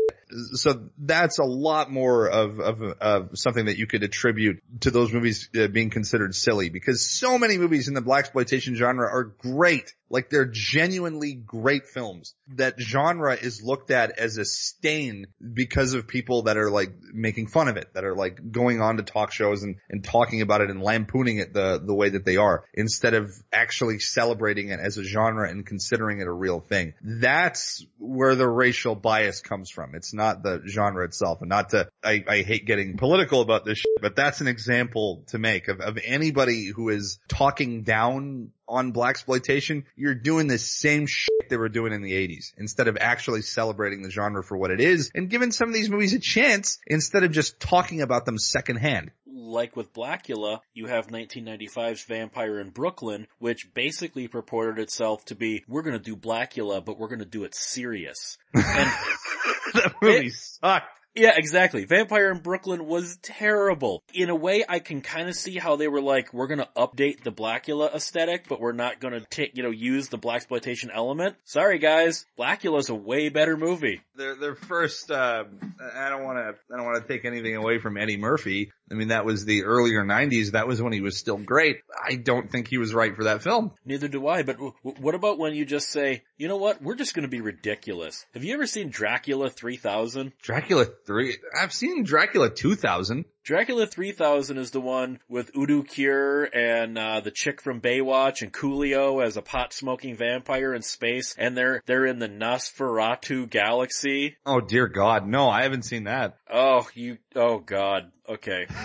So that's a lot more of of, of something that you could attribute to those movies uh, being considered silly because so many movies in the black exploitation genre are great. Like they're genuinely great films. That genre is looked at as a stain because of people that are like making fun of it, that are like going on to talk shows and, and talking about it and lampooning it the, the way that they are instead of actually celebrating it as a genre and considering it a real thing. That's where the racial bias comes from. It's not the genre itself and not to, I, I hate getting political about this shit, but that's an example to make of, of anybody who is talking down on black exploitation, you're doing the same shit they were doing in the 80s instead of actually celebrating the genre for what it is and giving some of these movies a chance instead of just talking about them secondhand. like with Blackula, you have 1995's Vampire in Brooklyn, which basically purported itself to be, we're gonna do Blackula, but we're gonna do it serious. And that movie sucked. Yeah, exactly. Vampire in Brooklyn was terrible. In a way, I can kind of see how they were like, we're gonna update the Blackula aesthetic, but we're not gonna take, you know, use the blaxploitation element. Sorry guys, Blackula's a way better movie. Their their first. Uh, I don't want to. I don't want to take anything away from Eddie Murphy. I mean, that was the earlier '90s. That was when he was still great. I don't think he was right for that film. Neither do I, but w- what about when you just say, you know what, we're just gonna be ridiculous. Have you ever seen Dracula 3000? Dracula three. I've seen Dracula 2000. Dracula 3000 is the one with Udo Kier and uh, the chick from Baywatch and Coolio as a pot-smoking vampire in space, and they're they're in the Nosferatu galaxy. Oh dear God, no, I haven't seen that. Oh, you, oh god, okay.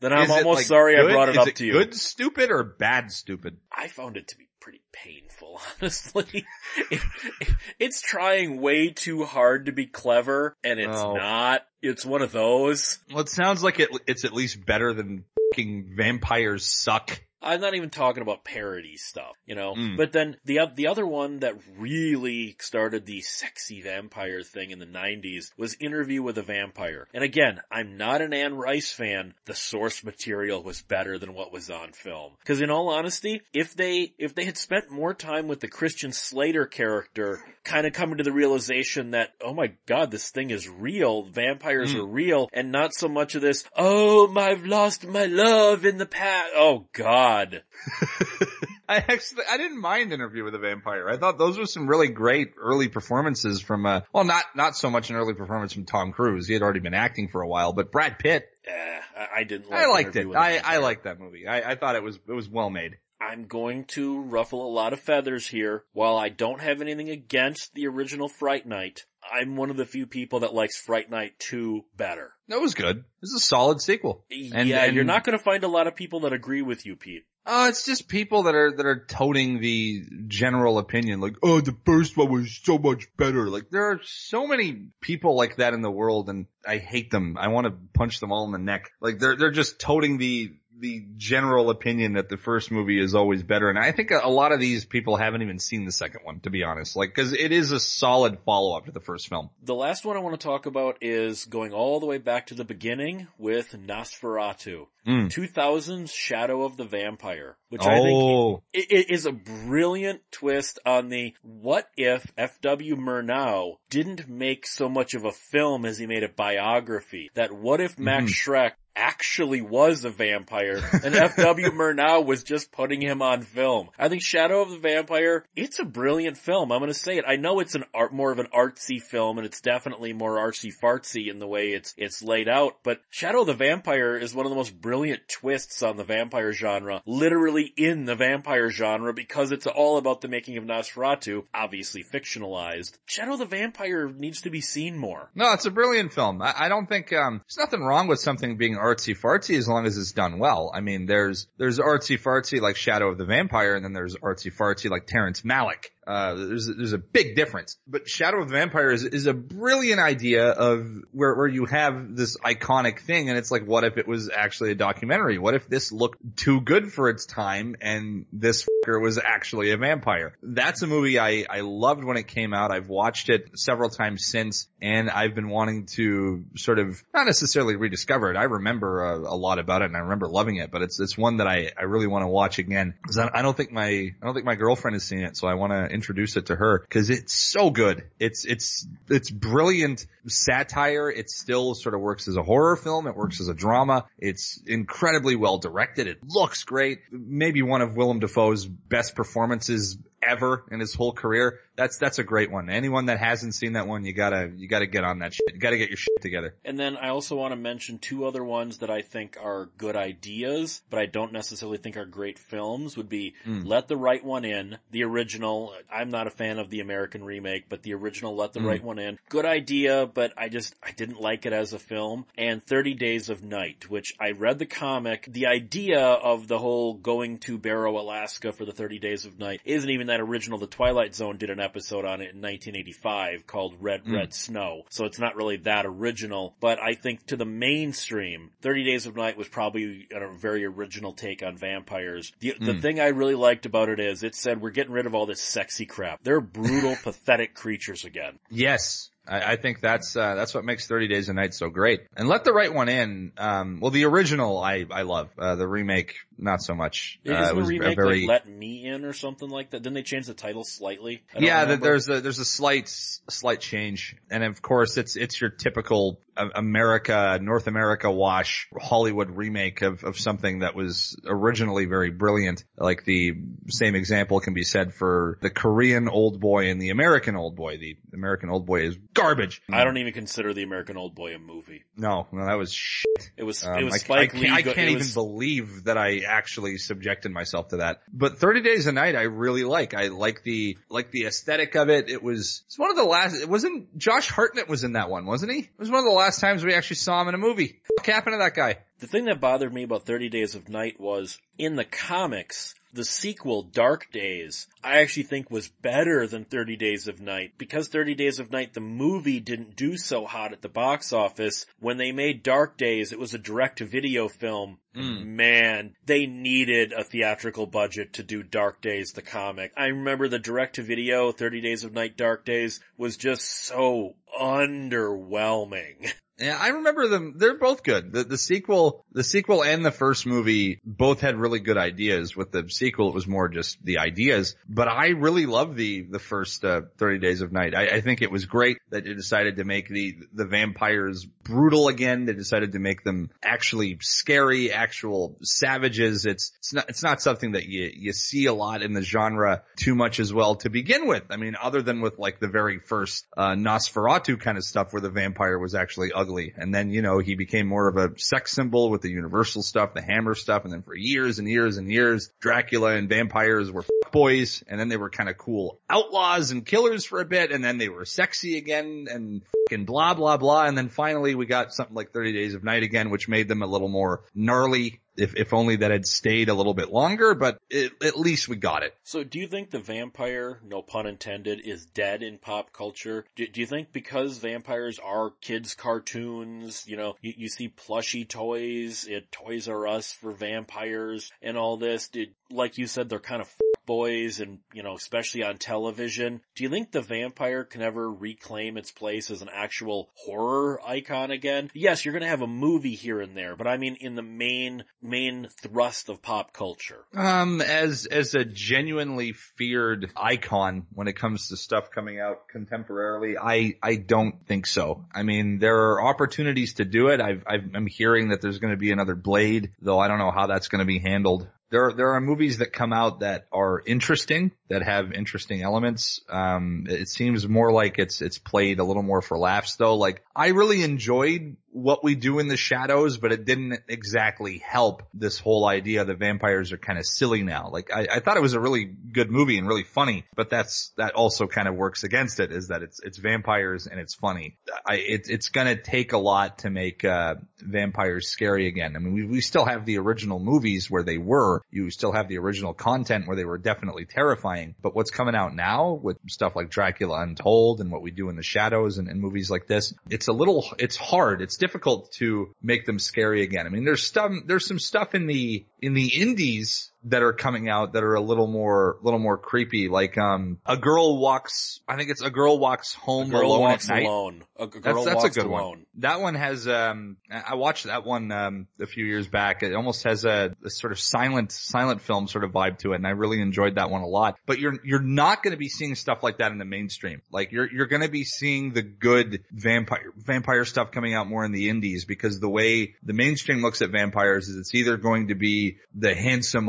Then I'm almost like, sorry good? I brought it Is up it to you. Good stupid or bad stupid? I found it to be pretty painful, honestly. It- it- it's trying way too hard to be clever, and it's Oh. not. It's one of those. Well, it sounds like it, it's at least better than fucking vampires suck. I'm not even talking about parody stuff, you know. Mm. But then the the other one that really started the sexy vampire thing in the 90s was Interview with a Vampire. And again, I'm not an Anne Rice fan. The source material was better than what was on film. Because in all honesty, if they if they had spent more time with the Christian Slater character, kind of coming to the realization that oh my god, this thing is real. Vampires Mm. are real, and not so much of this. Oh, I've lost my love in the past. Oh God. I actually, I didn't mind Interview with a Vampire. I thought those were some really great early performances from, uh, well, not, not so much an early performance from Tom Cruise. He had already been acting for a while, but Brad Pitt, Eh, I, didn't like I liked it. I, I, liked that movie. I, I thought it was, it was well made. I'm going to ruffle a lot of feathers here. While I don't have anything against the original Fright Night, I'm one of the few people that likes Fright Night 2 better. That was good. This is a solid sequel. And- yeah, and- you're not going to find a lot of people that agree with you, Pete. Oh, it's just people that are, that are toting the general opinion, like, oh, the first one was so much better. Like, there are so many people like that in the world and I hate them. I want to punch them all in the neck. Like, they're, they're just toting the, the general opinion that the first movie is always better. And I think a, lot of these people haven't even seen the second one, to be honest. Like, cause it is a solid follow-up to the first film. The last one I want to talk about is going all the way back to the beginning with Nosferatu. Mm. 2000's Shadow of the Vampire, which I think Oh, it, it is a brilliant twist on the what if F.W. Murnau didn't make so much of a film as he made a biography? That what if Max Schreck actually was a vampire and F.W. Murnau was just putting him on film? I think Shadow of the Vampire, it's a brilliant film. I'm gonna say it. I know it's an art, more of an artsy film and it's definitely more artsy fartsy in the way it's, it's laid out, but Shadow of the Vampire is one of the most brilliant twists on the vampire genre, literally in the vampire genre because it's all about the making of Nosferatu, obviously fictionalized. Shadow of the Vampire needs to be seen more. No, it's a brilliant film. I, I don't think um, there's nothing wrong with something being artsy fartsy as long as it's done well. I mean, there's there's artsy fartsy like Shadow of the Vampire, and then there's artsy fartsy like Terrence Malick. Uh, there's there's a big difference. But Shadow of the Vampire is is a brilliant idea of where where you have this iconic thing, and it's like, what if it was actually a documentary? What if this looked too good for its time, and this fucker was actually a vampire? That's a movie I I loved when it came out. I've watched it several times since, and I've been wanting to sort of not necessarily rediscover it. I remember a, a lot about it, and I remember loving it, but it's it's one that I I really want to watch again because I, I don't think my I don't think my girlfriend has seen it, so I want to introduce it to her because it's so good. It's it's it's brilliant satire. It still sort of works as a horror film. It works as a drama. It's incredibly well directed. It looks great. Maybe one of Willem Dafoe's best performances ever in his whole career. That's that's a great one. Anyone that hasn't seen that one, you gotta you gotta get on that shit. You gotta get your shit together. And then I also want to mention two other ones that I think are good ideas, but I don't necessarily think are great films would be hmm. Let the Right One In, the original. I'm not a fan of the American remake, but the original Let the hmm. Right One In. Good idea, but I just, I didn't like it as a film. And 30 Days of Night, which I read the comic. The idea of the whole going to Barrow, Alaska for the 30 Days of Night isn't even that original. The Twilight Zone did an episode on it in 1985 called Red Mm. Red Snow. So it's not really that original, but I think to the mainstream, 30 Days of Night was probably a very original take on vampires. The, the Mm. thing I really liked about it is it said we're getting rid of all this sexy crap. They're brutal, pathetic creatures again. Yes. I, I think that's uh, that's what makes Thirty Days a Night so great. And let the right one in. Um, well, the original I I love. Uh, the remake not so much. Isn't Uh, it the was a remake very like Let Me In or something like that? Didn't they change the title slightly? Yeah. remember. There's a there's a slight slight change, and of course it's it's your typical uh, America North America wash Hollywood remake of of something that was originally very brilliant. Like the same example can be said for the Korean Old Boy and the American Old Boy. The American Old Boy is garbage. I don't even consider the American Old Boy a movie. No, no, that was shit. It was Um, it was I, I Spike can't, Lee. I can't even was- believe that I actually subjected myself to that. But 30 Days a Night, I really like. I like the, like the aesthetic of it. It was, it's one of the last, it wasn't, Josh Hartnett was in that one, wasn't he? It was one of the last times we actually saw him in a movie. What happened to that guy? The thing that bothered me about 30 Days of Night was in the comics, the sequel, Dark Days, I actually think was better than 30 Days of Night. Because 30 Days of Night, the movie didn't do so hot at the box office. When they made Dark Days, it was a direct to video film. Hmm. Man, they needed a theatrical budget to do Dark Days, the comic. I remember the direct to video, 30 Days of Night, Dark Days, was just so underwhelming. Yeah, I remember them. They're both good. The, the sequel, the sequel and the first movie both had really good ideas. With the sequel, it was more just the ideas. But I really love the the first uh, Thirty Days of Night. I, I think it was great that they decided to make the the vampires brutal again. They decided to make them actually scary, actual savages. It's it's not it's not something that you you see a lot in the genre too much as well to begin with. I mean, other than with like the very first uh, Nosferatu kind of stuff where the vampire was actually ugly, and then you know he became more of a sex symbol with the Universal stuff, the Hammer stuff, and then for years and years and years, Dracula and vampires were boys, and then they were kind of cool outlaws and killers for a bit, and then they were sexy again, and fucking blah blah blah, and then finally we got something like Thirty Days of Night again, which made them a little more gnarly. If, if only that had stayed a little bit longer, but it, at least we got it. So do you think the vampire, no pun intended, is dead in pop culture? Do, do you think because vampires are kids cartoons, you know, you, you see plushy toys at Toys R Us for vampires and all this, did, like you said, they're kind of boys and, you know, especially on television. Do you think the vampire can ever reclaim its place as an actual horror icon again? Yes, you're gonna have a movie here and there, but I mean in the main, main thrust of pop culture. Um, as as a genuinely feared icon when it comes to stuff coming out contemporarily, I I don't think so. I mean, there are opportunities to do it. I've, I've I'm hearing that there's going to be another Blade, though I don't know how that's going to be handled. There, there are movies that come out that are interesting, that have interesting elements. Um, it seems more like it's, it's played a little more for laughs though. Like, I really enjoyed what we do in the shadows, but it didn't exactly help this whole idea that vampires are kind of silly now. Like, I, I thought it was a really good movie and really funny, but that's, that also kind of works against it is that it's, it's vampires and it's funny. I, it, it's gonna take a lot to make, uh, vampires scary again. I mean, we, we still have the original movies where they were. You still have the original content where they were definitely terrifying. But what's coming out now with stuff like Dracula Untold and what we do in the shadows and, and movies like this, it's a little, it's hard. It's difficult to make them scary again. I mean, there's some, there's some stuff in the, in the indies that are coming out that are a little more, a little more creepy. Like, um, a girl walks, I think it's a girl walks home girl alone walks at night. alone. A That's, girl that's a walks good alone. one. That one has, um, I watched that one, um, a few years back. It almost has a, a sort of silent, silent film sort of vibe to it. And I really enjoyed that one a lot. But you're, you're not going to be seeing stuff like that in the mainstream. Like you're, you're going to be seeing the good vampire, vampire stuff coming out more in the indies because the way the mainstream looks at vampires is it's either going to be the handsome,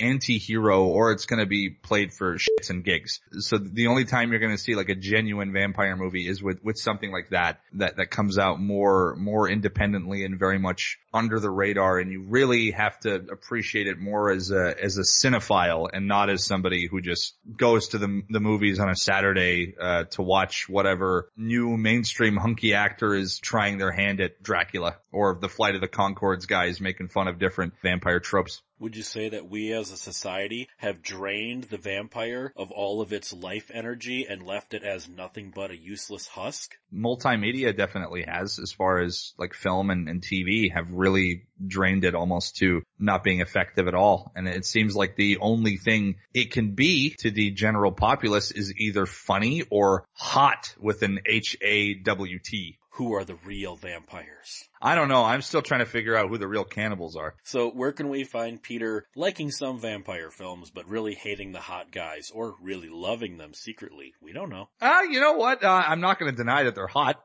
anti-hero or it's going to be played for shits and gigs. So the only time you're going to see like a genuine vampire movie is with, with something like that, that, that comes out more, more independently and very much under the radar. And you really have to appreciate it more as a, as a cinephile and not as somebody who just goes to the, the movies on a Saturday, uh, to watch whatever new mainstream hunky actor is trying their hand at Dracula or the Flight of the Conchords guys making fun of different vampire tropes. Would you say that we as a society have drained the vampire of all of its life energy and left it as nothing but a useless husk? multimedia definitely has as far as like film and, and TV have really drained it almost to not being effective at all. And it seems like the only thing it can be to the general populace is either funny or hot with an H-A-W-T. Who are the real vampires? I don't know. I'm still trying to figure out who the real cannibals are. So where can we find Peter liking some vampire films, but really hating the hot guys, or really loving them secretly? We don't know. Uh, you know what? Uh, I'm not going to deny that they're hot.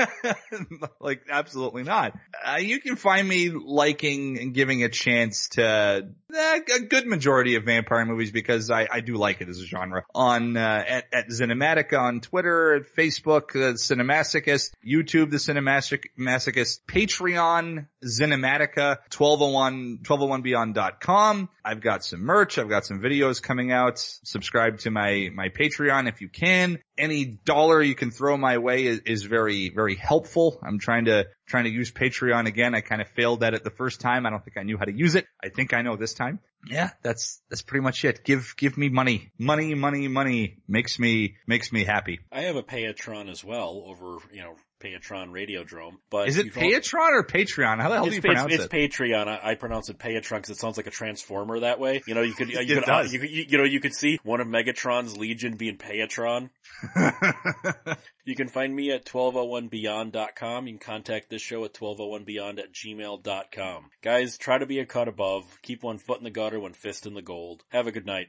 like, absolutely not. Uh, you can find me liking and giving a chance to uh, a good majority of vampire movies because I, I do like it as a genre. On, uh, at, at Cinematica on Twitter, at Facebook, uh, Cinemasochist, YouTube, the Cinemasochist, Patreon, Cinematica, 1201, 1201beyond.com. I've got some merch. I've got some videos coming out. Subscribe to my, my Patreon if you can. Any dollar you can throw my way is, is very, very helpful. I'm trying to, trying to use Patreon again. I kind of failed at it the first time. I don't think I knew how to use it. I think I know this time. Yeah, that's, that's pretty much it. Give, give me money. Money, money, money makes me, makes me happy. I have a Payatron as well over, you know, Payatron Radiodrome. But Is it Payatron or Patreon? How the hell do you pronounce it's it? It's Patreon. I, I pronounce it Payatron because it sounds like a transformer that way. You know, you could, you It could, uh, does. you, you, you know, you could see one of Megatron's Legion being Payatron. You can find me at 1201beyond.com. You can contact this show at 1201beyond at gmail.com. Guys, try to be a cut above. Keep one foot in the gutter, one fist in the gold. Have a good night.